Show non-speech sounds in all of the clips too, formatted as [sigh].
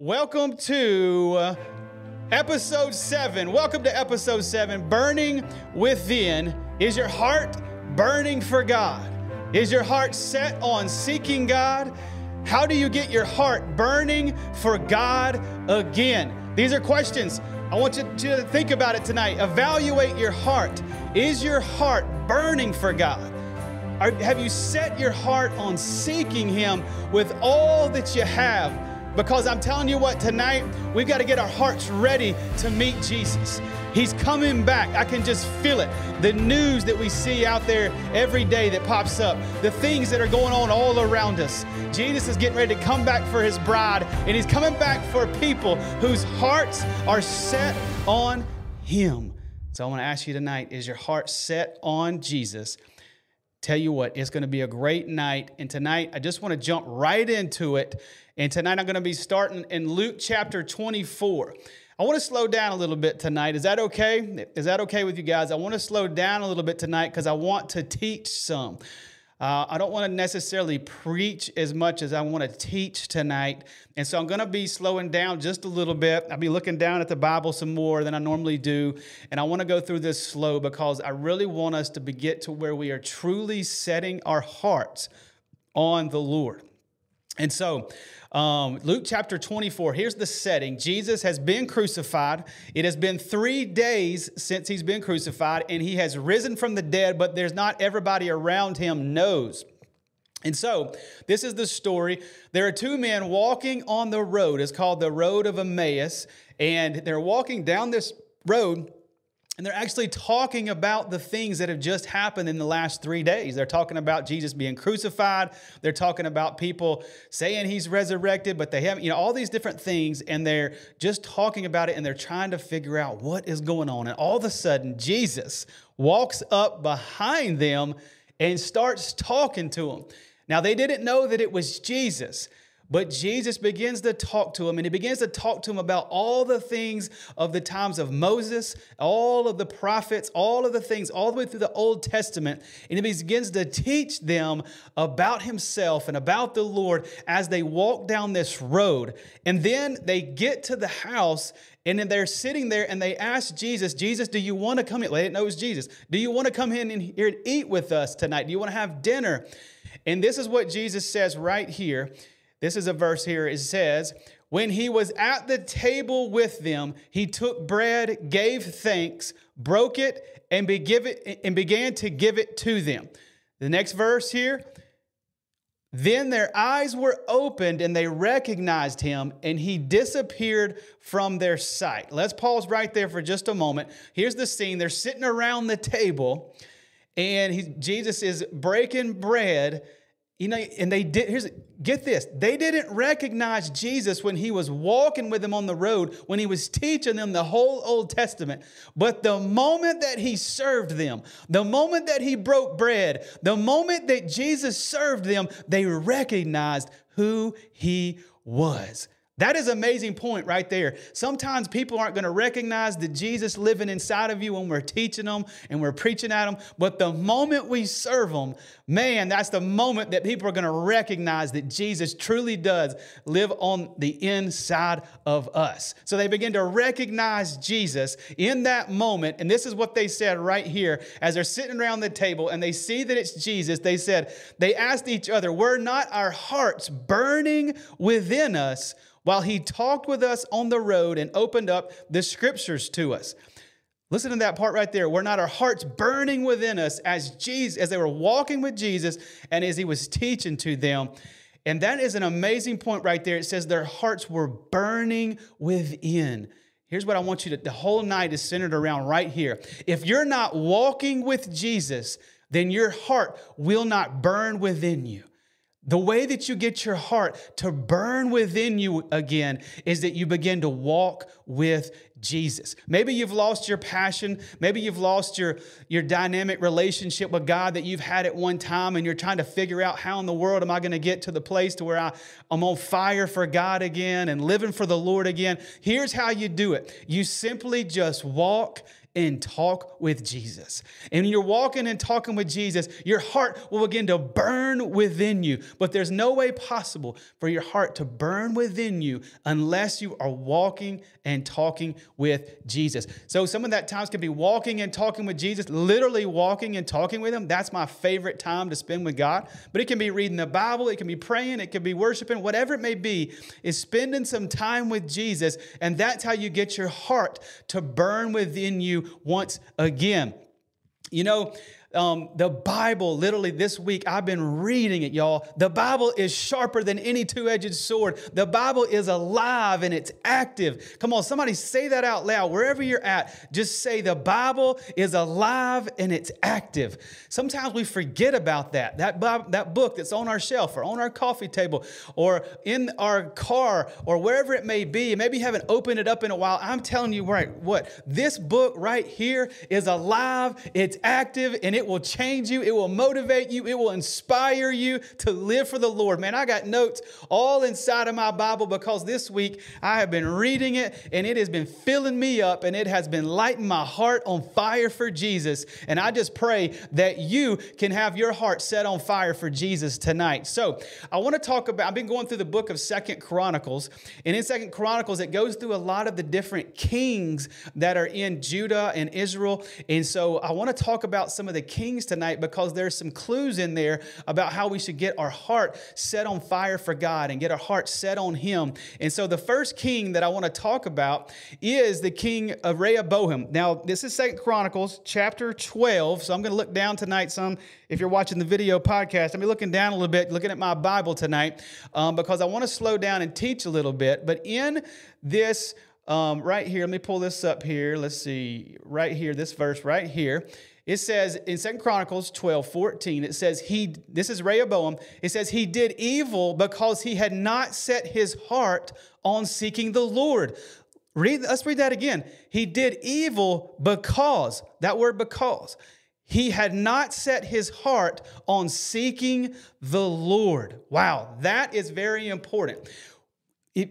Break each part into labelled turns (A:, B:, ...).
A: Welcome to uh, episode seven. Welcome to episode seven. Burning within. Is your heart burning for God? Is your heart set on seeking God? How do you get your heart burning for God again? These are questions. I want you to think about it tonight. Evaluate your heart. Is your heart burning for God? Have you set your heart on seeking Him with all that you have? Because I'm telling you what, tonight we've got to get our hearts ready to meet Jesus. He's coming back. I can just feel it. The news that we see out there every day that pops up, the things that are going on all around us. Jesus is getting ready to come back for his bride, and he's coming back for people whose hearts are set on him. So I want to ask you tonight is your heart set on Jesus? Tell you what, it's going to be a great night. And tonight, I just want to jump right into it and tonight I'm going to be starting in Luke chapter 24. I want to slow down a little bit tonight. Is that okay? Is that okay with you guys? I want to slow down a little bit tonight because I want to teach some. Uh, I don't want to necessarily preach as much as I want to teach tonight. And so I'm going to be slowing down just a little bit. I'll be looking down at the Bible some more than I normally do. And I want to go through this slow because I really want us to get to where we are truly setting our hearts on the Lord. And so, um, Luke chapter 24, here's the setting. Jesus has been crucified. It has been three days since he's been crucified, and he has risen from the dead, but there's not everybody around him knows. And so, this is the story. There are two men walking on the road. It's called the Road of Emmaus, and they're walking down this road and they're actually talking about the things that have just happened in the last three days. They're talking about Jesus being crucified. They're talking about people saying he's resurrected, but they haven't, you know, all these different things. And they're just talking about it and they're trying to figure out what is going on. And all of a sudden, Jesus walks up behind them and starts talking to them. Now, they didn't know that it was Jesus. But Jesus begins to talk to him, and he begins to talk to him about all the things of the times of Moses, all of the prophets, all of the things, all the way through the Old Testament. And he begins to teach them about himself and about the Lord as they walk down this road. And then they get to the house, and then they're sitting there and they ask Jesus, Jesus, do you want to come in? They didn't know it was Jesus. Do you want to come in here and eat with us tonight? Do you want to have dinner? And this is what Jesus says right here. This is a verse here. It says, When he was at the table with them, he took bread, gave thanks, broke it, and, began to give it to them. The next verse here, then their eyes were opened and they recognized him, and he disappeared from their sight. Let's pause right there for just a moment. Here's the scene they're sitting around the table, and he, Jesus is breaking bread you know, and they did, here's, get this, they didn't recognize Jesus when he was walking with them on the road, when he was teaching them the whole Old Testament. But the moment that he served them, the moment that he broke bread, the moment that Jesus served them, they recognized who he was. That is amazing point right there. Sometimes people aren't going to recognize the Jesus living inside of you when we're teaching them and we're preaching at them. But the moment we serve them, man, that's the moment that people are going to recognize that Jesus truly does live on the inside of us. So they begin to recognize Jesus in that moment. And this is what they said right here as they're sitting around the table and they see that it's Jesus. They said, they asked each other, Were not our hearts burning within us? While he talked with us on the road and opened up the scriptures to us. Listen to that part right there. Were not our hearts burning within us as Jesus, as they were walking with Jesus and as he was teaching to them? And that is an amazing point right there. It says their hearts were burning within. Here's what I want you to, the whole night is centered around right here. If you're not walking with Jesus, then your heart will not burn within you. The way that you get your heart to burn within you again is that you begin to walk with Jesus. Maybe you've lost your passion. Maybe you've lost your, your dynamic relationship with God that you've had at one time, and you're trying to figure out how in the world am I going to get to the place to where I, I'm on fire for God again and living for the Lord again. Here's how you do it you simply just walk and talk with Jesus. And when you're walking and talking with Jesus, your heart will begin to burn within you. But there's no way possible for your heart to burn within you unless you are walking and talking with Jesus. So some of that times can be walking and talking with Jesus, literally walking and talking with him. That's my favorite time to spend with God. But it can be reading the Bible, it can be praying, it can be worshiping, whatever it may be, is spending some time with Jesus. And that's how you get your heart to burn within you once again. You know, um, the Bible, literally this week, I've been reading it, y'all. The Bible is sharper than any two edged sword. The Bible is alive and it's active. Come on, somebody say that out loud. Wherever you're at, just say, The Bible is alive and it's active. Sometimes we forget about that. That, that book that's on our shelf or on our coffee table or in our car or wherever it may be. Maybe you haven't opened it up in a while. I'm telling you, right, what? This book right here is alive, it's active, and it will change you, it will motivate you, it will inspire you to live for the Lord. Man, I got notes all inside of my Bible because this week I have been reading it and it has been filling me up and it has been lighting my heart on fire for Jesus. And I just pray that you can have your heart set on fire for Jesus tonight. So I want to talk about, I've been going through the book of Second Chronicles, and in Second Chronicles, it goes through a lot of the different kings that are in Judah and Israel. And so I want to talk about some of the kings tonight because there's some clues in there about how we should get our heart set on fire for God and get our heart set on Him. And so the first king that I want to talk about is the king of Rehoboam. Now, this is Second Chronicles chapter 12. So I'm going to look down tonight some. If you're watching the video podcast, I'm looking down a little bit, looking at my Bible tonight, um, because I want to slow down and teach a little bit. But in this um, right here, let me pull this up here. Let's see, right here, this verse right here. It says in Second Chronicles 12, 14, it says, he, this is Rehoboam, it says, he did evil because he had not set his heart on seeking the Lord. Read, let's read that again. He did evil because, that word because, he had not set his heart on seeking the Lord. Wow, that is very important.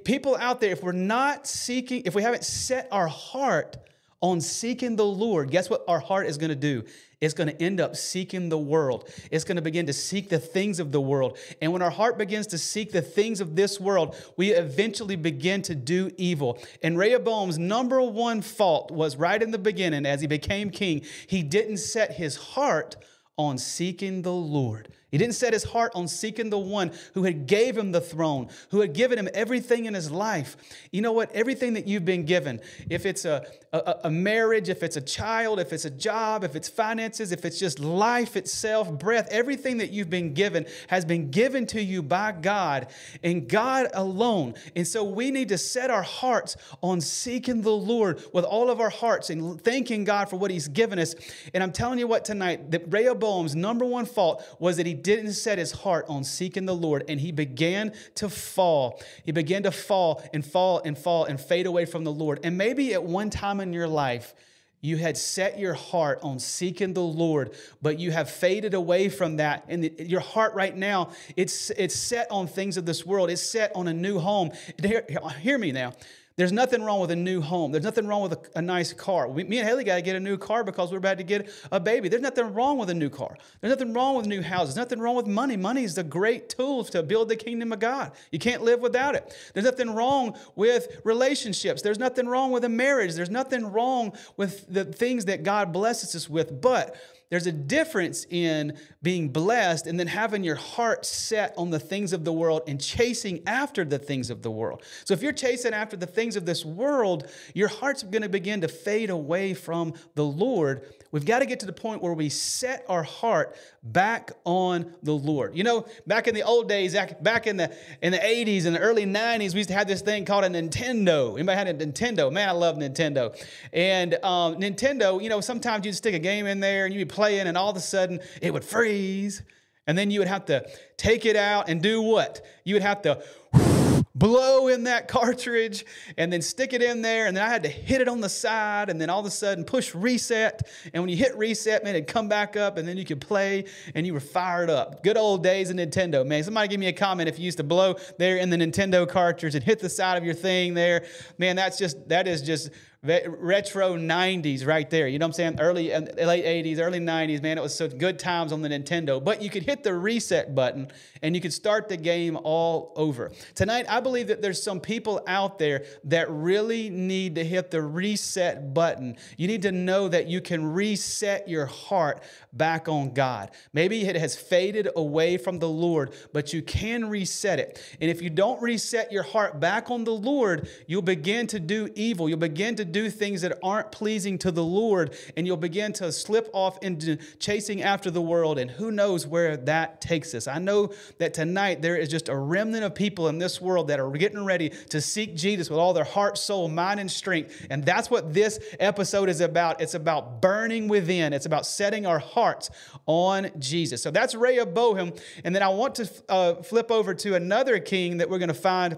A: People out there, if we're not seeking, if we haven't set our heart on seeking the Lord, guess what our heart is going to do? It's going to end up seeking the world. It's going to begin to seek the things of the world. And when our heart begins to seek the things of this world, we eventually begin to do evil. And Rehoboam's number one fault was right in the beginning as he became king, he didn't set his heart on seeking the Lord. He didn't set his heart on seeking the one who had gave him the throne, who had given him everything in his life. You know what? Everything that you've been given, if it's a, a, a, marriage, if it's a child, if it's a job, if it's finances, if it's just life itself, breath, everything that you've been given has been given to you by God and God alone. And so we need to set our hearts on seeking the Lord with all of our hearts and thanking God for what he's given us. And I'm telling you what tonight, that Rehoboam's number one fault was that he didn't set his heart on seeking the Lord and he began to fall. He began to fall and fall and fall and fade away from the Lord. And maybe at one time in your life, you had set your heart on seeking the Lord, but you have faded away from that. And the, your heart right now, it's, it's set on things of this world. It's set on a new home. Hear, hear me now. There's nothing wrong with a new home. There's nothing wrong with a, a nice car. We, me and Haley got to get a new car because we're about to get a baby. There's nothing wrong with a new car. There's nothing wrong with new houses. There's nothing wrong with money. Money is a great tool to build the kingdom of God. You can't live without it. There's nothing wrong with relationships. There's nothing wrong with a marriage. There's nothing wrong with the things that God blesses us with. But there's a difference in being blessed and then having your heart set on the things of the world and chasing after the things of the world. So if you're chasing after the things of this world, your heart's going to begin to fade away from the Lord. We've got to get to the point where we set our heart back on the Lord. You know, back in the old days, back in the in the 80s and the early 90s, we used to have this thing called a Nintendo. Anybody had a Nintendo? Man, I love Nintendo. And um, Nintendo, you know, sometimes you'd stick a game in there and you'd be playing, and all of a sudden it would freeze. And then you would have to take it out and do what? You would have to [sighs] blow in that cartridge and then stick it in there. And then I had to hit it on the side and then all of a sudden push reset. And when you hit reset, man, it'd come back up and then you could play and you were fired up. Good old days of Nintendo, man. Somebody give me a comment if you used to blow there in the Nintendo cartridge and hit the side of your thing there. Man, that's just, that is just retro 90s right there. You know what I'm saying? Early, uh, late 80s, early 90s, man, it was such good times on the Nintendo. But you could hit the reset button and you could start the game all over. Tonight, I believe that there's some people out there that really need to hit the reset button. You need to know that you can reset your heart back on God. Maybe it has faded away from the Lord, but you can reset it. And if you don't reset your heart back on the Lord, you'll begin to do evil. You'll begin to do things that aren't pleasing to the Lord, and you'll begin to slip off into chasing after the world. And who knows where that takes us? I know that tonight there is just a remnant of people in this world that are getting ready to seek Jesus with all their heart, soul, mind, and strength. And that's what this episode is about. It's about burning within, it's about setting our hearts on Jesus. So that's Rehoboam. And then I want to uh, flip over to another king that we're going to find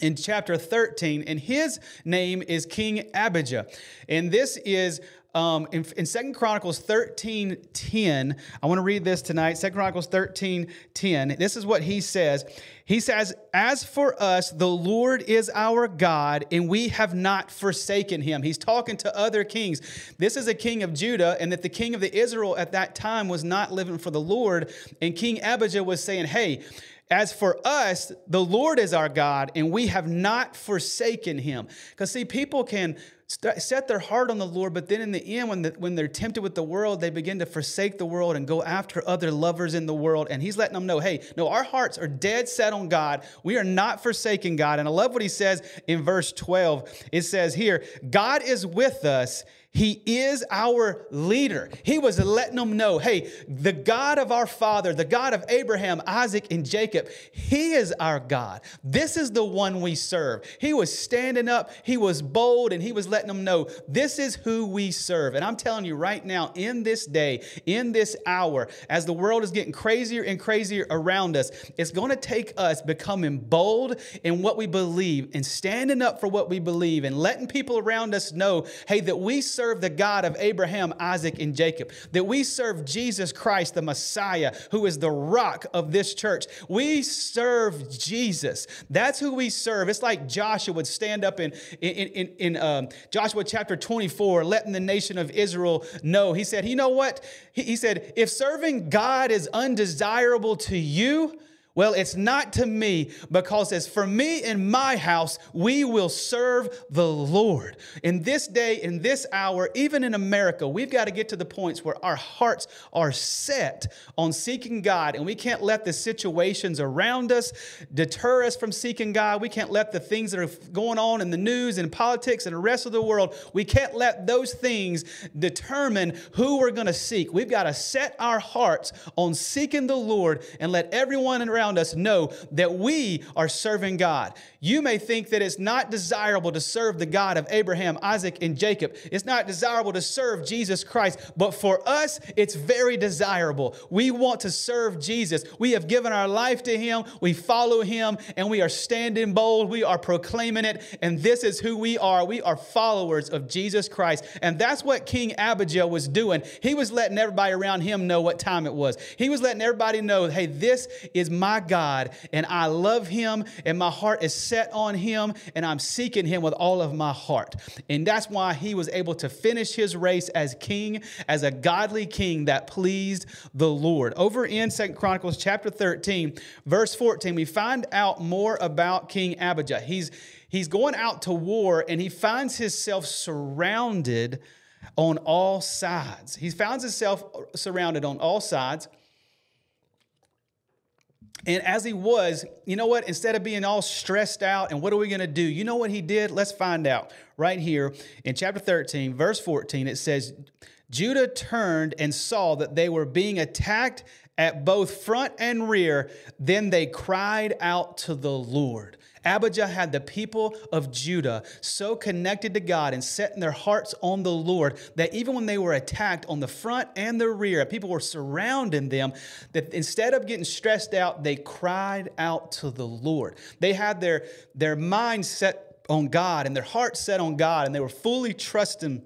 A: in chapter 13, and his name is King Abijah. And this is um, in, in 2 Chronicles 13 10. I want to read this tonight. 2 Chronicles 13 10. This is what he says. He says, As for us, the Lord is our God, and we have not forsaken him. He's talking to other kings. This is a king of Judah, and that the king of the Israel at that time was not living for the Lord. And King Abijah was saying, Hey, as for us, the Lord is our God, and we have not forsaken him. Because, see, people can set their heart on the Lord, but then in the end, when, the, when they're tempted with the world, they begin to forsake the world and go after other lovers in the world. And he's letting them know, hey, no, our hearts are dead set on God. We are not forsaking God. And I love what he says in verse 12. It says here, God is with us he is our leader. He was letting them know hey, the God of our father, the God of Abraham, Isaac, and Jacob, He is our God. This is the one we serve. He was standing up, He was bold, and He was letting them know this is who we serve. And I'm telling you right now, in this day, in this hour, as the world is getting crazier and crazier around us, it's going to take us becoming bold in what we believe and standing up for what we believe and letting people around us know hey, that we serve serve the God of Abraham, Isaac, and Jacob, that we serve Jesus Christ, the Messiah, who is the rock of this church. We serve Jesus. That's who we serve. It's like Joshua would stand up in, in, in, in um, Joshua chapter 24, letting the nation of Israel know. He said, You know what? He, he said, If serving God is undesirable to you, well, it's not to me because as for me and my house, we will serve the Lord. In this day, in this hour, even in America, we've got to get to the points where our hearts are set on seeking God, and we can't let the situations around us deter us from seeking God. We can't let the things that are going on in the news and politics and the rest of the world, we can't let those things determine who we're going to seek. We've got to set our hearts on seeking the Lord and let everyone around around us know that we are serving God. You may think that it's not desirable to serve the God of Abraham, Isaac, and Jacob. It's not desirable to serve Jesus Christ, but for us, it's very desirable. We want to serve Jesus. We have given our life to Him, we follow Him, and we are standing bold. We are proclaiming it, and this is who we are. We are followers of Jesus Christ. And that's what King Abijah was doing. He was letting everybody around him know what time it was. He was letting everybody know, hey, this is my my God, and I love him, and my heart is set on him, and I'm seeking him with all of my heart. And that's why he was able to finish his race as king, as a godly king that pleased the Lord. Over in Second Chronicles chapter 13, verse 14, we find out more about King Abijah. He's he's going out to war and he finds himself surrounded on all sides. He finds himself surrounded on all sides. And as he was, you know what? Instead of being all stressed out and what are we going to do? You know what he did? Let's find out. Right here in chapter 13, verse 14, it says, Judah turned and saw that they were being attacked at both front and rear. Then they cried out to the Lord. Abijah had the people of Judah so connected to God and setting their hearts on the Lord that even when they were attacked on the front and the rear, people were surrounding them, that instead of getting stressed out, they cried out to the Lord. They had their, their mind set on God and their heart set on God, and they were fully trusting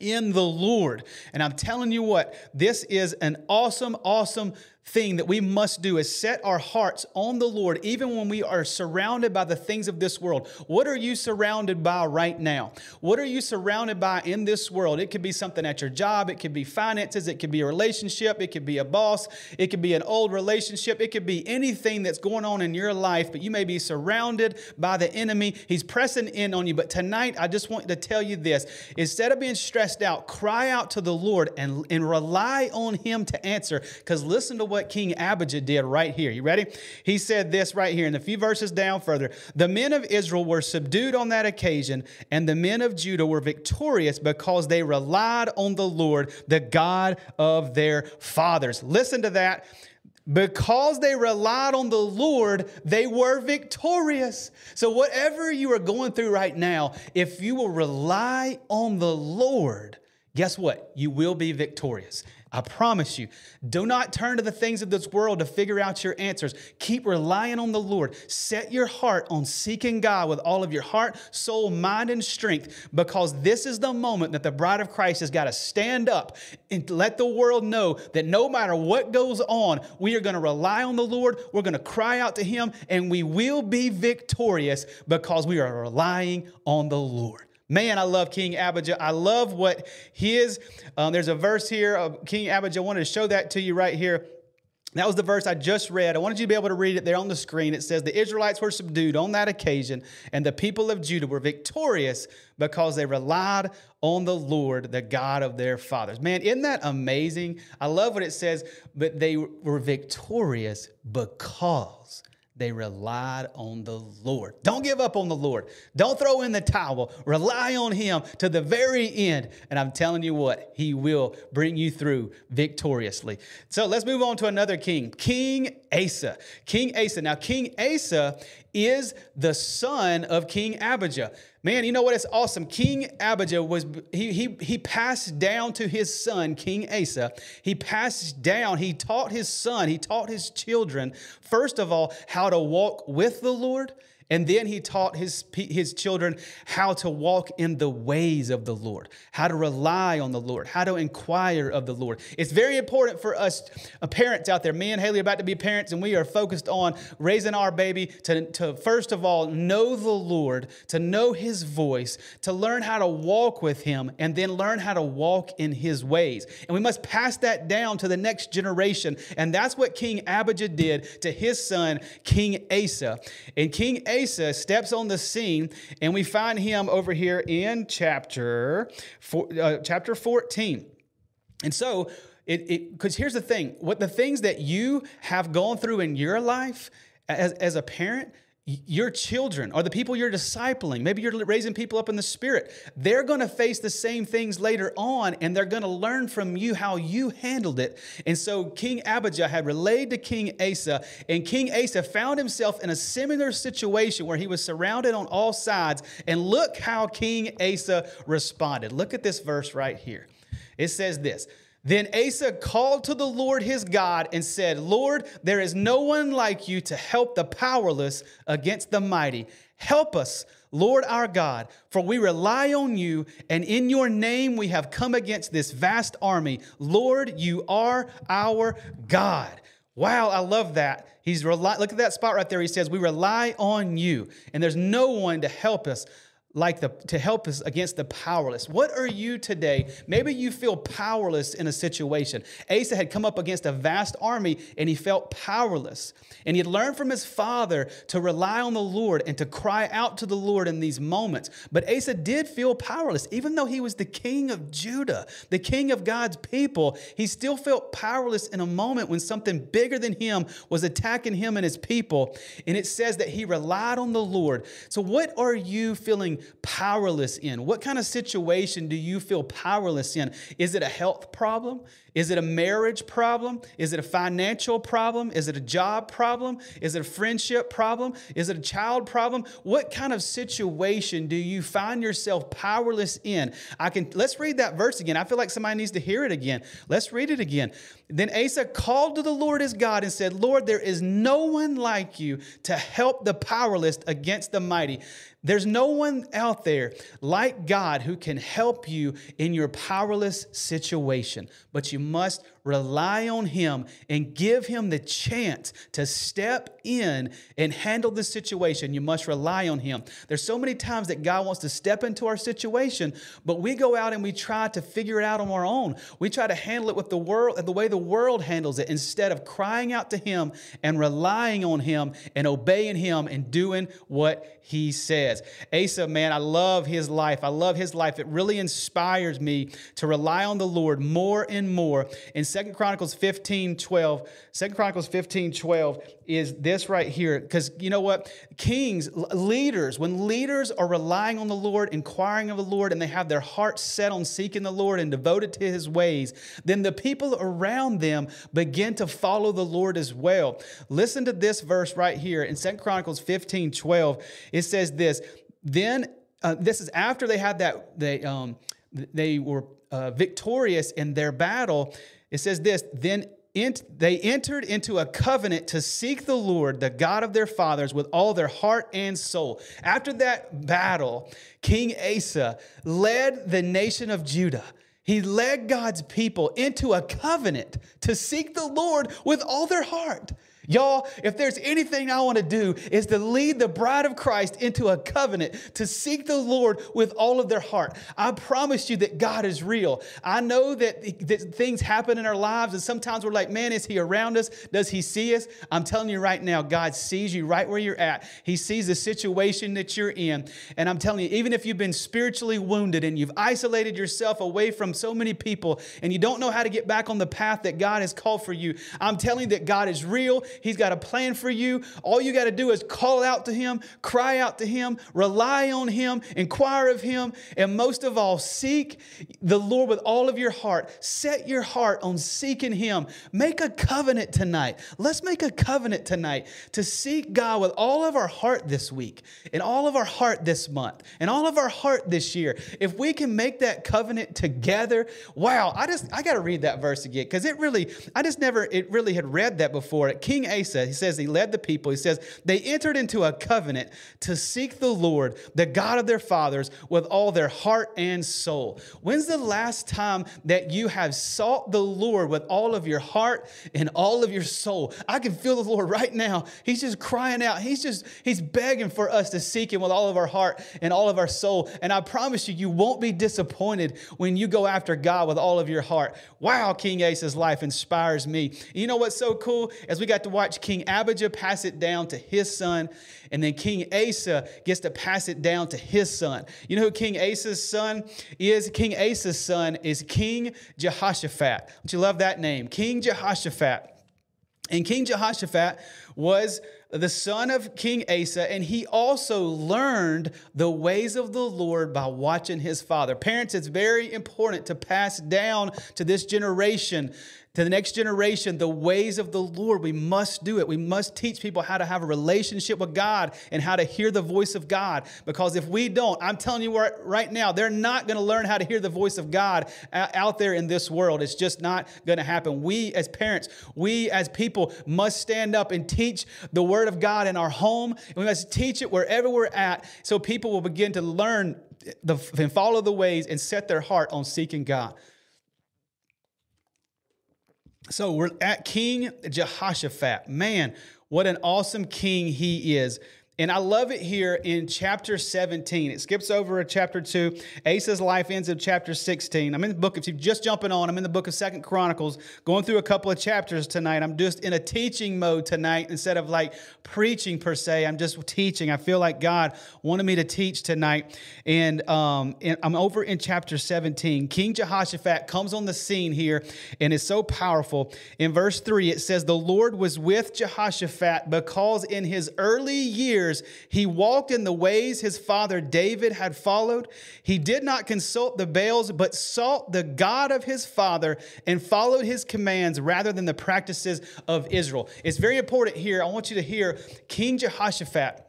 A: in the Lord. And I'm telling you what, this is an awesome, awesome thing that we must do is set our hearts on the Lord, even when we are surrounded by the things of this world. What are you surrounded by right now? What are you surrounded by in this world? It could be something at your job, it could be finances, it could be a relationship, it could be a boss, it could be an old relationship, it could be anything that's going on in your life, but you may be surrounded by the enemy. He's pressing in on you. But tonight, I just want to tell you this instead of being stressed out, cry out to the Lord and, and rely on Him to answer. Because listen to what King Abijah did right here. You ready? He said this right here in a few verses down further. The men of Israel were subdued on that occasion, and the men of Judah were victorious because they relied on the Lord, the God of their fathers. Listen to that. Because they relied on the Lord, they were victorious. So, whatever you are going through right now, if you will rely on the Lord, guess what? You will be victorious. I promise you. Do not turn to the things of this world to figure out your answers. Keep relying on the Lord. Set your heart on seeking God with all of your heart, soul, mind, and strength because this is the moment that the bride of Christ has got to stand up and let the world know that no matter what goes on, we are going to rely on the Lord. We're going to cry out to Him and we will be victorious because we are relying on the Lord. Man, I love King Abijah. I love what his, um, there's a verse here of King Abijah. I wanted to show that to you right here. That was the verse I just read. I wanted you to be able to read it there on the screen. It says, The Israelites were subdued on that occasion, and the people of Judah were victorious because they relied on the Lord, the God of their fathers. Man, isn't that amazing? I love what it says, but they were victorious because they relied on the Lord. Don't give up on the Lord. Don't throw in the towel. Rely on Him to the very end. And I'm telling you what, He will bring you through victoriously. So let's move on to another king, King Asa. King Asa. Now, King Asa is the son of King Abijah. Man, you know what? It's awesome. King Abijah was he he he passed down to his son King Asa. He passed down. He taught his son. He taught his children first of all how to walk with the Lord and then he taught his, his children how to walk in the ways of the Lord, how to rely on the Lord, how to inquire of the Lord. It's very important for us uh, parents out there. Me and Haley are about to be parents, and we are focused on raising our baby to, to first of all know the Lord, to know his voice, to learn how to walk with him, and then learn how to walk in his ways. And we must pass that down to the next generation. And that's what King Abijah did to his son, King Asa. And King Asa Asa steps on the scene, and we find him over here in chapter, four, uh, chapter 14. And so, it because here's the thing: what the things that you have gone through in your life as, as a parent, your children or the people you're discipling, maybe you're raising people up in the spirit, they're going to face the same things later on and they're going to learn from you how you handled it. And so King Abijah had relayed to King Asa, and King Asa found himself in a similar situation where he was surrounded on all sides. And look how King Asa responded. Look at this verse right here. It says this then Asa called to the Lord his God and said, Lord, there is no one like you to help the powerless against the mighty. Help us, Lord our God, for we rely on you, and in your name we have come against this vast army. Lord, you are our God. Wow, I love that. He's rely, look at that spot right there. He says, We rely on you, and there's no one to help us like the to help us against the powerless. What are you today? Maybe you feel powerless in a situation. Asa had come up against a vast army and he felt powerless. And he had learned from his father to rely on the Lord and to cry out to the Lord in these moments. But Asa did feel powerless. Even though he was the king of Judah, the king of God's people, he still felt powerless in a moment when something bigger than him was attacking him and his people. And it says that he relied on the Lord. So what are you feeling powerless in? What kind of situation do you feel powerless in? Is it a health problem? Is it a marriage problem? Is it a financial problem? Is it a job problem? Is it a friendship problem? Is it a child problem? What kind of situation do you find yourself powerless in? I can let's read that verse again. I feel like somebody needs to hear it again. Let's read it again. Then Asa called to the Lord his God and said, Lord, there is no one like you to help the powerless against the mighty. There's no one out there like God who can help you in your powerless situation, but you must rely on Him and give Him the chance to step in and handle the situation, you must rely on Him. There's so many times that God wants to step into our situation, but we go out and we try to figure it out on our own. We try to handle it with the world, and the way the world handles it, instead of crying out to Him and relying on Him and obeying Him and doing what He says. Asa, man, I love his life. I love his life. It really inspires me to rely on the Lord more and more. In Second Chronicles 15 12, 2 Chronicles 15 12 is this right here. Because you know what? Kings, leaders, when leaders are relying on the Lord, inquiring of the Lord, and they have their hearts set on seeking the Lord and devoted to his ways, then the people around them begin to follow the Lord as well. Listen to this verse right here in Second Chronicles 15 12. It says this, then uh, this is after they had that, they, um, they were uh, victorious in their battle. It says this, then they entered into a covenant to seek the Lord, the God of their fathers, with all their heart and soul. After that battle, King Asa led the nation of Judah. He led God's people into a covenant to seek the Lord with all their heart. Y'all, if there's anything I want to do is to lead the bride of Christ into a covenant to seek the Lord with all of their heart. I promise you that God is real. I know that, that things happen in our lives and sometimes we're like, man, is he around us? Does he see us? I'm telling you right now, God sees you right where you're at. He sees the situation that you're in. And I'm telling you, even if you've been spiritually wounded and you've isolated yourself away from so many people and you don't know how to get back on the path that God has called for you, I'm telling you that God is real. He's got a plan for you. All you got to do is call out to Him, cry out to Him, rely on Him, inquire of Him, and most of all, seek the Lord with all of your heart. Set your heart on seeking Him. Make a covenant tonight. Let's make a covenant tonight to seek God with all of our heart this week, and all of our heart this month, and all of our heart this year. If we can make that covenant together, wow, I just, I got to read that verse again because it really, I just never, it really had read that before. King Asa he says he led the people. He says they entered into a covenant to seek the Lord, the God of their fathers, with all their heart and soul. When's the last time that you have sought the Lord with all of your heart and all of your soul? I can feel the Lord right now. He's just crying out. He's just, he's begging for us to seek him with all of our heart and all of our soul. And I promise you, you won't be disappointed when you go after God with all of your heart. Wow, King Asa's life inspires me. You know what's so cool? As we got to watch King Abijah pass it down to his son, and then King Asa gets to pass it down to his son. You know who King Asa's son is? King Asa's son is King Jehoshaphat. Don't you love that name? King Jehoshaphat. And King Jehoshaphat was the son of King Asa, and he also learned the ways of the Lord by watching his father. Parents, it's very important to pass down to this generation to the next generation the ways of the Lord. We must do it. We must teach people how to have a relationship with God and how to hear the voice of God. Because if we don't, I'm telling you right now, they're not going to learn how to hear the voice of God out there in this world. It's just not going to happen. We as parents, we as people must stand up and teach the word of God in our home. We must teach it wherever we're at so people will begin to learn the, and follow the ways and set their heart on seeking God. So we're at King Jehoshaphat. Man, what an awesome king he is. And I love it here in chapter 17. It skips over a chapter 2. Asa's life ends in chapter 16. I'm in the book, if you're just jumping on, I'm in the book of Second Chronicles, going through a couple of chapters tonight. I'm just in a teaching mode tonight instead of like preaching per se. I'm just teaching. I feel like God wanted me to teach tonight. And, um, and I'm over in chapter 17. King Jehoshaphat comes on the scene here and is so powerful. In verse 3, it says, The Lord was with Jehoshaphat because in his early years, years, he walked in the ways his father David had followed. He did not consult the Baals, but sought the God of his father and followed his commands rather than the practices of Israel. It's very important here. I want you to hear King Jehoshaphat.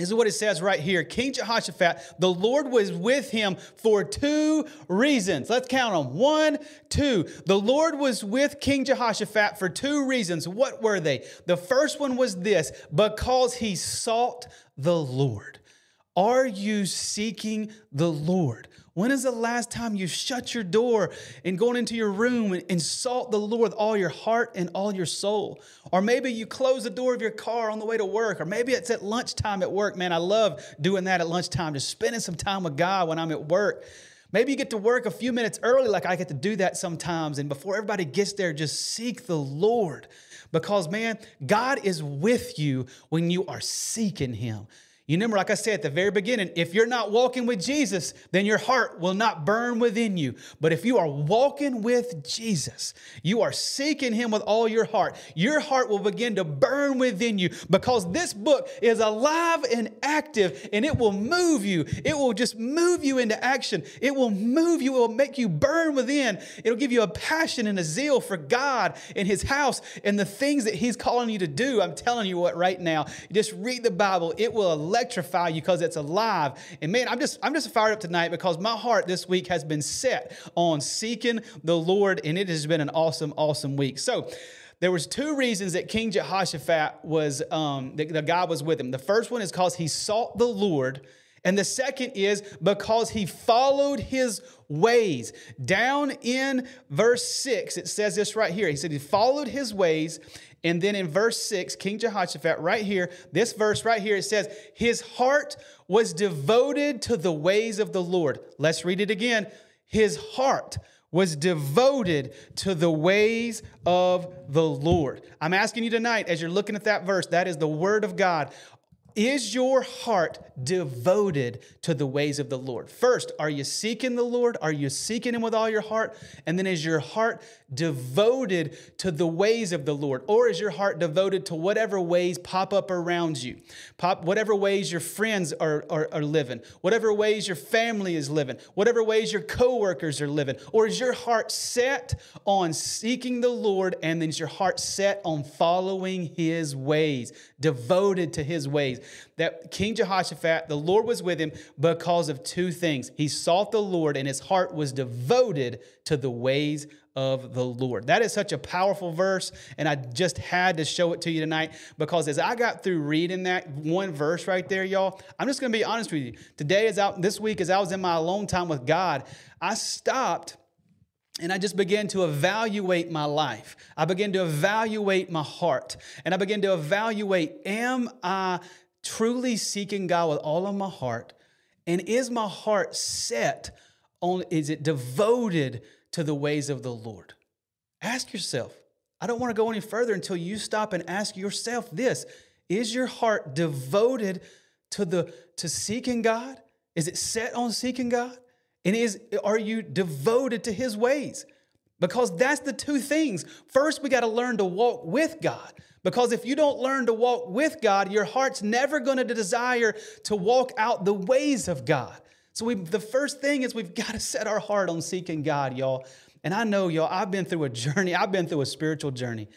A: This is what it says right here. King Jehoshaphat, the Lord was with him for two reasons. Let's count them. One, two. The Lord was with King Jehoshaphat for two reasons. What were they? The first one was this because he sought the Lord. Are you seeking the Lord? When is the last time you shut your door and going into your room and, sought the Lord with all your heart and all your soul? Or maybe you close the door of your car on the way to work, or maybe it's at lunchtime at work. Man, I love doing that at lunchtime, just spending some time with God when I'm at work. Maybe you get to work a few minutes early, like I get to do that sometimes. And before everybody gets there, just seek the Lord. Because, man, God is with you when you are seeking Him. You remember, like I said at the very beginning, if you're not walking with Jesus, then your heart will not burn within you. But if you are walking with Jesus, you are seeking Him with all your heart, your heart will begin to burn within you because this book is alive and active and it will move you. It will just move you into action. It will move you, it will make you burn within. It'll give you a passion and a zeal for God and His house and the things that He's calling you to do. I'm telling you what, right now, just read the Bible, it will electrify you because it's alive. And man, I'm just I'm just fired up tonight because my heart this week has been set on seeking the Lord, and it has been an awesome, awesome week. So there was two reasons that King Jehoshaphat was um, that the God was with him. The first one is because he sought the Lord. And the second is because he followed his ways. Down in verse 6, it says this right here. He said he followed his ways and then in verse 6, King Jehoshaphat, right here, this verse right here, it says, His heart was devoted to the ways of the Lord. Let's read it again. His heart was devoted to the ways of the Lord. I'm asking you tonight, as you're looking at that verse, that is the word of God. Is your heart devoted to the ways of the Lord? First, are you seeking the Lord? Are you seeking Him with all your heart? And then is your heart devoted to the ways of the Lord? Or is your heart devoted to whatever ways pop up around you? Pop, whatever ways your friends are, are, are living, whatever ways your family is living, whatever ways your coworkers are living? Or is your heart set on seeking the Lord and then is your heart set on following His ways, devoted to His ways? That King Jehoshaphat, the Lord was with him because of two things. He sought the Lord and his heart was devoted to the ways of the Lord. That is such a powerful verse, and I just had to show it to you tonight because as I got through reading that one verse right there, y'all, I'm just going to be honest with you. Today, is out this week, as I was in my alone time with God, I stopped and I just began to evaluate my life. I began to evaluate my heart. And I began to evaluate am I truly seeking God with all of my heart? And is my heart set on, is it devoted to the ways of the Lord? Ask yourself. I don't want to go any further until you stop and ask yourself this Is your heart devoted to, the, to seeking God? Is it set on seeking God? And is, are you devoted to his ways? Because that's the two things. First, we got to learn to walk with God. Because if you don't learn to walk with God, your heart's never going to desire to walk out the ways of God. So we, the first thing is we've [laughs] got to set our heart on seeking God, y'all. And I know, y'all, I've been through a journey, I've been through a spiritual journey.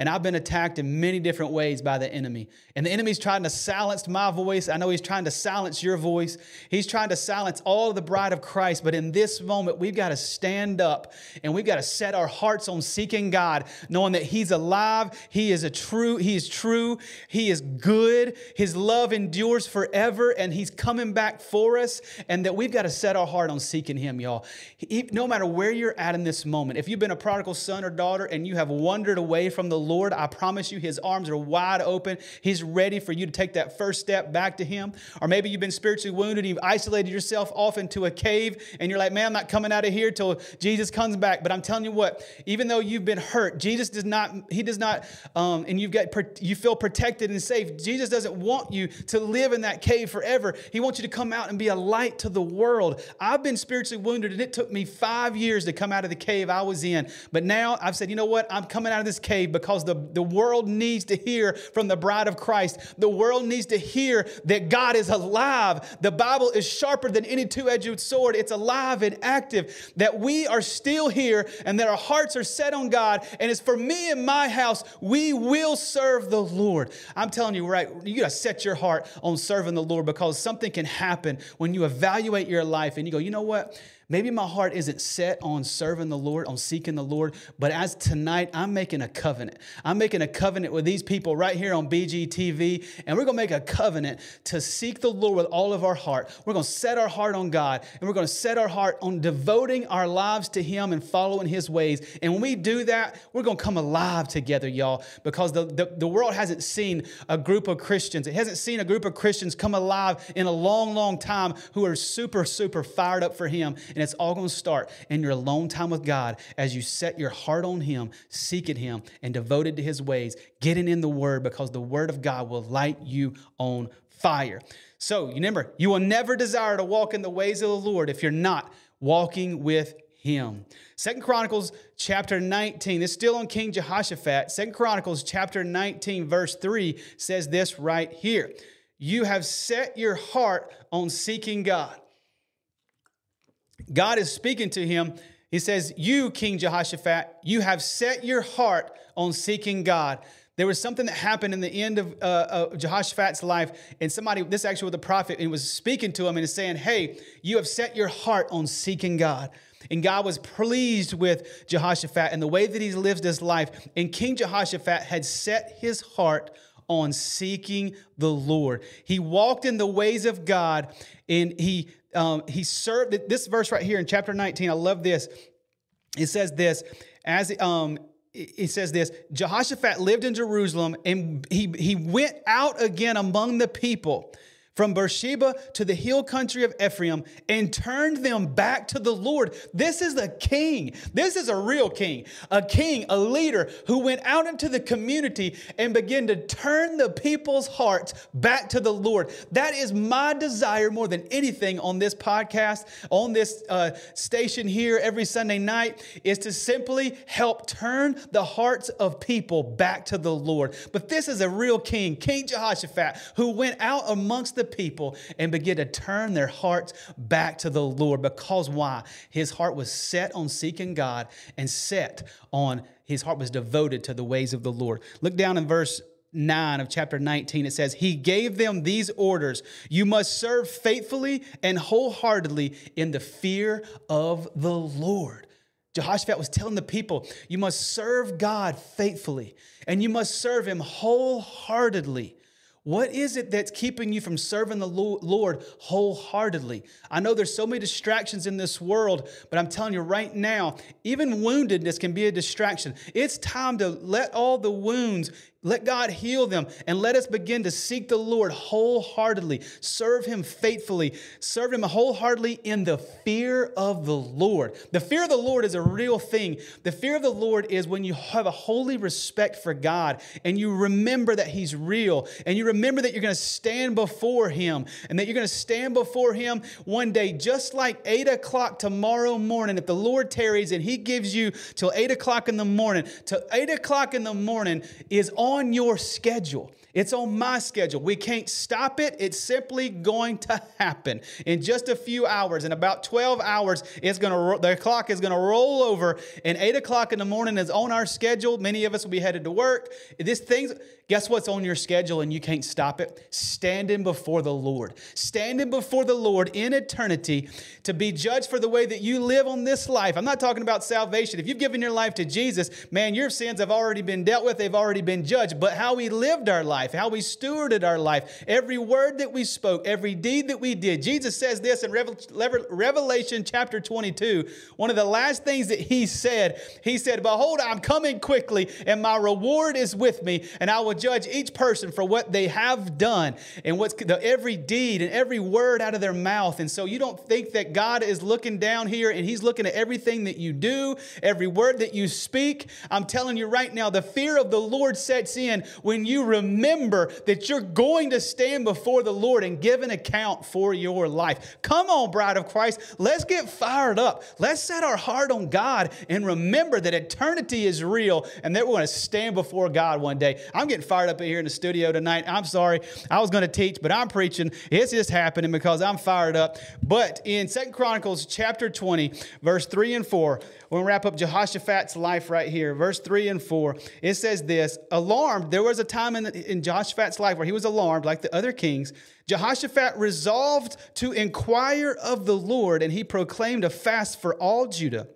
A: And I've been attacked in many different ways by the enemy. And the enemy's trying to silence my voice. I know he's trying to silence your voice. He's trying to silence all of the bride of Christ. But in this moment, we've got to stand up and we've got to set our hearts on seeking God, knowing that He's alive. He is a true, He is true, He is good. His love endures forever, and He's coming back for us. And that we've got to set our heart on seeking Him, y'all. He, no matter where you're at in this moment, if you've been a prodigal son or daughter and you have wandered away from the Lord, I promise you, His arms are wide open. He's ready for you to take that first step back to Him. Or maybe you've been spiritually wounded, you've isolated yourself off into a cave, and you're like, man, I'm not coming out of here till Jesus comes back. But I'm telling you what, even though you've been hurt, Jesus does not, He does not, um, and you've got, you feel protected and safe. Jesus doesn't want you to live in that cave forever. He wants you to come out and be a light to the world. I've been spiritually wounded, and it took me five years to come out of the cave I was in. But now I've said, you know what? I'm coming out of this cave because the, the world needs to hear from the bride of Christ. The world needs to hear that God is alive. The Bible is sharper than any two edged sword, it's alive and active. That we are still here and that our hearts are set on God. And it's for me and my house, we will serve the Lord. I'm telling you, right, you got to set your heart on serving the Lord because something can happen when you evaluate your life and you go, you know what? Maybe my heart isn't set on serving the Lord, on seeking the Lord, but as tonight I'm making a covenant. I'm making a covenant with these people right here on BGTV, and we're to make a covenant to seek the Lord with all of our heart. We're to set our heart on God, and we're to set our heart on devoting our lives to Him and following His ways. And when we do that, we're to come alive together, y'all, because the, the, the world hasn't seen a group of Christians. It hasn't seen a group of Christians come alive in a long, long time who are super, super fired up for Him. And it's all going to start in your alone time with God as you set your heart on Him, seeking Him, and devoted to His ways, getting in the Word because the Word of God will light you on fire. So remember, you will never desire to walk in the ways of the Lord if you're not walking with him. Second Chronicles chapter 19, this is still on King Jehoshaphat. Second Chronicles chapter 19, verse 3 says this right here. You have set your heart on seeking God. God is speaking to him. He says, You, King Jehoshaphat, you have set your heart on seeking God. There was something that happened in the end of, uh, of Jehoshaphat's life, and somebody, this actually was the prophet, and was speaking to him and is saying, Hey, you have set your heart on seeking God. And God was pleased with Jehoshaphat and the way that he lived his life. And King Jehoshaphat had set his heart on seeking the Lord. He walked in the ways of God and he um, he served this verse right here in chapter 19. I love this. It says this as um, it says this Jehoshaphat lived in Jerusalem and he, he went out again among the people from Beersheba to the hill country of Ephraim and turned them back to the Lord. This is a king. This is a real king, a king, a leader who went out into the community and began to turn the people's hearts back to the Lord. That is my desire more than anything on this podcast, on this uh, station here every Sunday night, is to simply help turn the hearts of people back to the Lord. But this is a real king, King Jehoshaphat, who went out amongst the people and begin to turn their hearts back to the Lord. Because why? His heart was set on seeking God and set on, his heart was devoted to the ways of the Lord. Look down in verse 9 of chapter 19, it says, He gave them these orders You must serve faithfully and wholeheartedly in the fear of the Lord. Jehoshaphat was telling the people, You must serve God faithfully and you must serve Him wholeheartedly. What is it that's keeping you from serving the Lord wholeheartedly? I know there's so many distractions in this world, but I'm telling you right now, even woundedness can be a distraction. It's time to let all the wounds let God heal them and let us begin to seek the Lord wholeheartedly, serve Him faithfully, serve Him wholeheartedly in the fear of the Lord. The fear of the Lord is a real thing. The fear of the Lord is when you have a holy respect for God and you remember that He's real and you remember that you're going to stand before Him and that you're going to stand before Him one day, just like 8 o'clock tomorrow morning. If the Lord tarries and He gives you till 8 o'clock in the morning, till 8 o'clock in the morning is on on your schedule. It's on my schedule. We can't stop it. It's simply going to happen in just a few hours. In about 12 hours, it's to the clock is to roll over, and 8 o'clock in the morning is on our schedule. Many of us will be headed to work. This thing's Guess what's on your schedule and you can't stop it? Standing before the Lord. Standing before the Lord in eternity to be judged for the way that you live on this life. I'm not talking about salvation. If you've given your life to Jesus, man, your sins have already been dealt with, they've already been judged. But how we lived our life, how we stewarded our life, every word that we spoke, every deed that we did. Jesus says this in Revelation chapter 22. One of the last things that he said, he said, Behold, I'm coming quickly, and my reward is with me, and I will judge each person for what they have done and what's the, every deed and every word out of their mouth. And so you don't think that God is looking down here and He's looking at everything that you do, every word that you speak. I'm telling you right now, the fear of the Lord sets in when you remember that you're going to stand before the Lord and give an account for your life. Come on, bride of Christ, let's get fired up. Let's set our heart on God and remember that eternity is real and that we're going to stand before God one day. I'm getting fired up here in the studio tonight. I'm sorry. I was going to teach, but I'm preaching. It's just happening because I'm fired up. But in Second Chronicles chapter 20, verse 3 and 4, we're going to wrap up Jehoshaphat's life right here. Verse 3 and 4, it says this Alarmed, there was a time in, in Jehoshaphat's life where he was alarmed like the other kings. Jehoshaphat resolved to inquire of the Lord, and he proclaimed a fast for all Judah.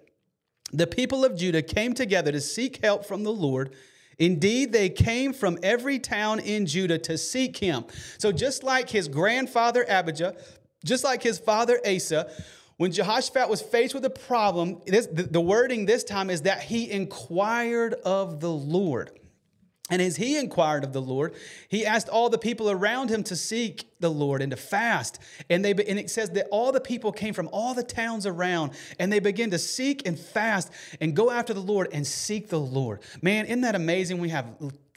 A: The people of Judah came together to seek help from the Lord Indeed, they came from every town in Judah to seek him. So, just like his grandfather Abijah, just like his father Asa, when Jehoshaphat was faced with a problem, this, the, the wording this time is that he inquired of the Lord. And as he inquired of the Lord, he asked all the people around him to seek the Lord and to fast. And, they, and it says that all the people came from all the towns around and they began to seek and fast and go after the Lord and seek the Lord. Man, isn't that amazing? We have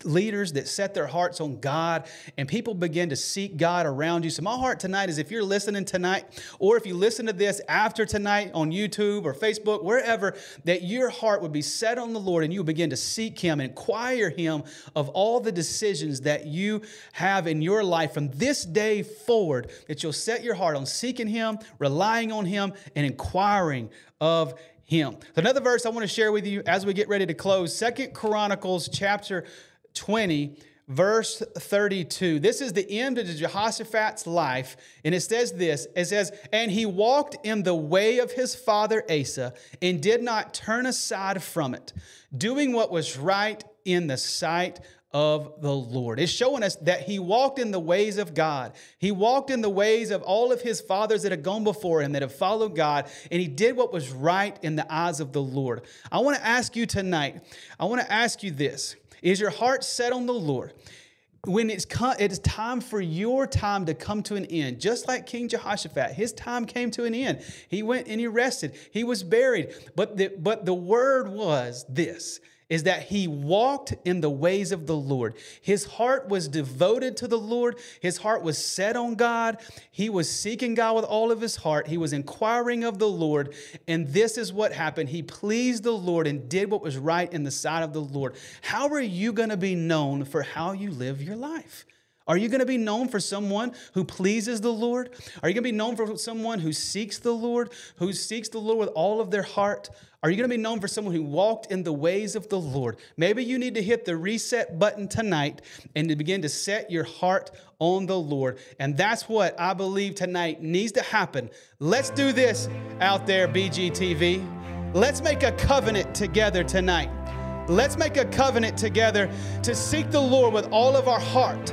A: leaders that set their hearts on God and people begin to seek God around you. So, my heart tonight is if you're listening tonight, or if you listen to this after tonight on YouTube or Facebook, wherever, that your heart would be set on the Lord and you begin to seek Him and inquire Him of all the decisions that you have in your life from this day forward, that you'll set your heart on seeking Him, relying on Him, and inquiring of him. Another verse I want to share with you as we get ready to close, Second Chronicles chapter 20, verse 32. This is the end of Jehoshaphat's life. And it says this it says, And he walked in the way of his father Asa and did not turn aside from it, doing what was right in the sight of the Lord. It's showing us that he walked in the ways of God. He walked in the ways of all of his fathers that had gone before him, that have followed God, and he did what was right in the eyes of the Lord. I want to ask you tonight, I want to ask you this is your heart set on the Lord? When it's, it is time for your time to come to an end, just like King Jehoshaphat, his time came to an end. He went and he rested. He was buried. But the, but the word was this is that he walked in the ways of the Lord. His heart was devoted to the Lord. His heart was set on God. He was seeking God with all of his heart. He was inquiring of the Lord. And this is what happened. He pleased the Lord and did what was right in the sight of the Lord. How are you going to be known for how you live your life? Are you going to be known for someone who pleases the Lord? Are you going to be known for someone who seeks the Lord, who seeks the Lord with all of their heart? Are you going to be known for someone who walked in the ways of the Lord? Maybe you need to hit the reset button tonight and to begin to set your heart on the Lord. And that's what I believe tonight needs to happen. Let's do this out there, BGTV. Let's make a covenant together tonight. Let's make a covenant together to seek the Lord with all of our heart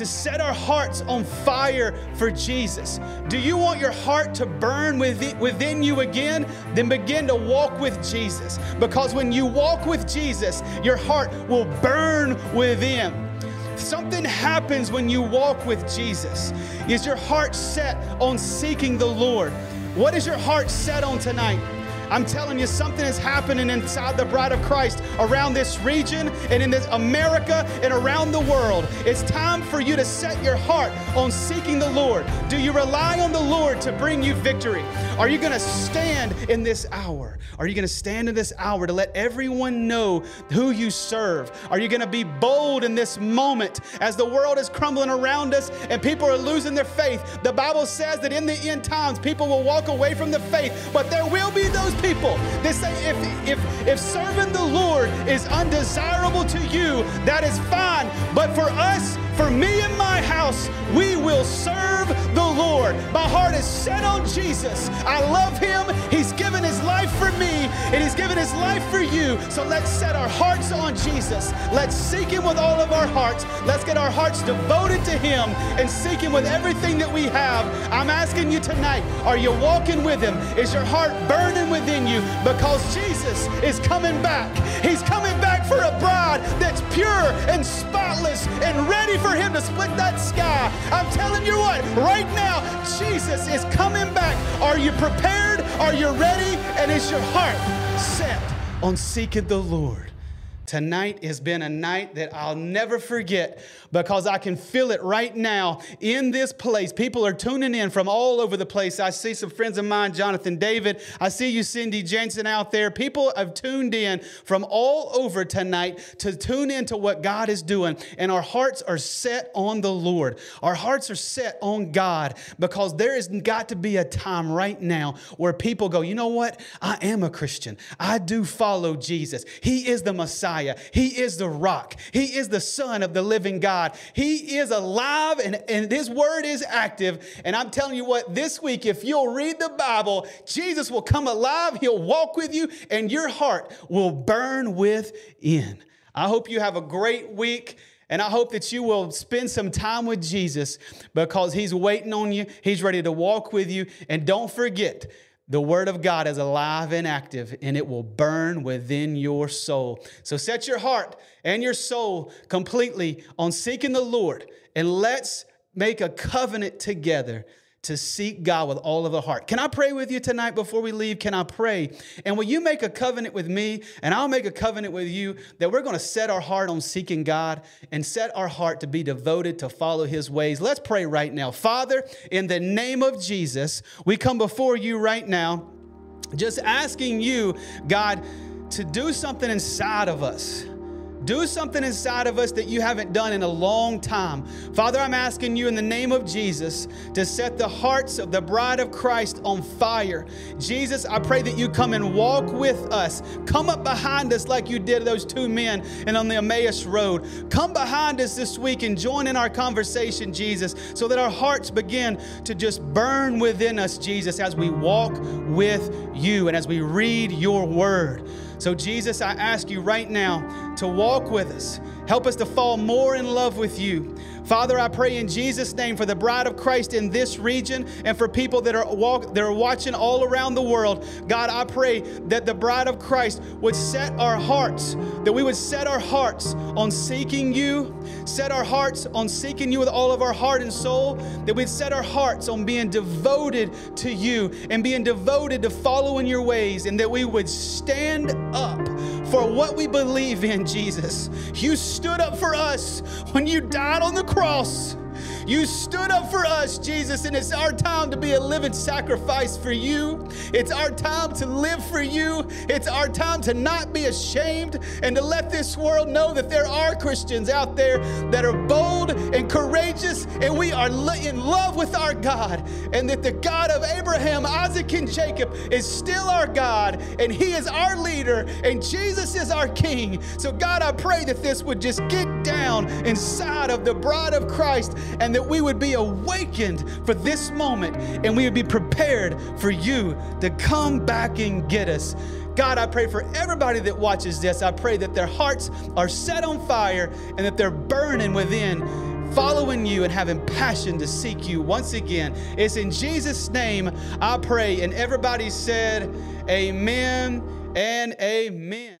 A: to set our hearts on fire for Jesus. Do you want your heart to burn within you again? Then begin to walk with Jesus. Because when you walk with Jesus, your heart will burn within. Something happens when you walk with Jesus. Is your heart set on seeking the Lord? What is your heart set on tonight? I'm telling you, something is happening inside the bride of Christ around this region and in this America and around the world. It's time for you to set your heart on seeking the Lord. Do you rely on the Lord to bring you victory? Are you going to stand in this hour? Are you going to stand in this hour to let everyone know who you serve? Are you going to be bold in this moment as the world is crumbling around us and people are losing their faith? The Bible says that in the end times, people will walk away from the faith, but there will be those people They say, if, if, if serving the Lord is undesirable to you, that is fine. But for us, for me and my house, we will serve the Lord. My heart is set on Jesus. I love him. He's given his life for me, and he's given his life for you. So let's set our hearts on Jesus. Let's seek him with all of our hearts. Let's get our hearts devoted to him and seek him with everything that we have. I'm asking you tonight, are you walking with him? Is your heart burning within you? Because Jesus is coming back. He's coming back for a bride that's pure and spotless and ready for him to split that sky. I'm telling you what, right now, Jesus is coming back. Are you prepared? Are you ready? And is your heart set on seeking the Lord? Tonight has been a night that I'll never forget because I can feel it right now in this place. People are tuning in from all over the place. I see some friends of mine, Jonathan David. I see you, Cindy Jensen, out there. People have tuned in from all over tonight to tune into what God is doing. And our hearts are set on the Lord. Our hearts are set on God because there has got to be a time right now where people go, you know what? I am a Christian. I do follow Jesus. He is the Messiah. He is the rock. He is the Son of the living God. God. He is alive and, and His word is active. And I'm telling you what, this week, if you'll read the Bible, Jesus will come alive. He'll walk with you, and your heart will burn within. I hope you have a great week. And I hope that you will spend some time with Jesus because He's waiting on you. He's ready to walk with you. And don't forget, the Word of God is alive and active, and it will burn within your soul. So set your heart and your soul completely on seeking the Lord, and let's make a covenant together to seek God with all of the heart. Can I pray with you tonight before we leave? Can I pray? And will you make a covenant with me and I'll make a covenant with you that we're going to set our heart on seeking God and set our heart to be devoted to follow his ways. Let's pray right now. Father, in the name of Jesus, we come before you right now just asking you, God, to do something inside of us. Do something inside of us that you haven't done in a long time. Father, I'm asking you in the name of Jesus to set the hearts of the bride of Christ on fire. Jesus, I pray that you come and walk with us. Come up behind us like you did those two men and on the Emmaus Road. Come behind us this week and join in our conversation, Jesus, so that our hearts begin to just burn within us, Jesus, as we walk with you and as we read your word. So, Jesus, I ask you right now to walk with us. Help us to fall more in love with you. Father, I pray in Jesus' name for the bride of Christ in this region and for people that are walk, that are watching all around the world. God, I pray that the bride of Christ would set our hearts, that we would set our hearts on seeking you, set our hearts on seeking you with all of our heart and soul, that we'd set our hearts on being devoted to you and being devoted to following your ways, and that we would stand up for what we believe in, Jesus. You stood up for us when you died on the cross. You stood up for us, Jesus, and it's our time to be a living sacrifice for you. It's our time to live for you. It's our time to not be ashamed and to let this world know that there are Christians out there that are bold and courageous, and we are in love with our God, and that the God of Abraham, Isaac, and Jacob is still our God, and He is our leader, and Jesus is our King. So, God, I pray that this would just get down inside of the bride of Christ and that we would be awakened for this moment and we would be prepared for you to come back and get us. God, I pray for everybody that watches this. I pray that their hearts are set on fire and that they're burning within, following you and having passion to seek you once again. It's in Jesus' name I pray. And everybody said, Amen and Amen.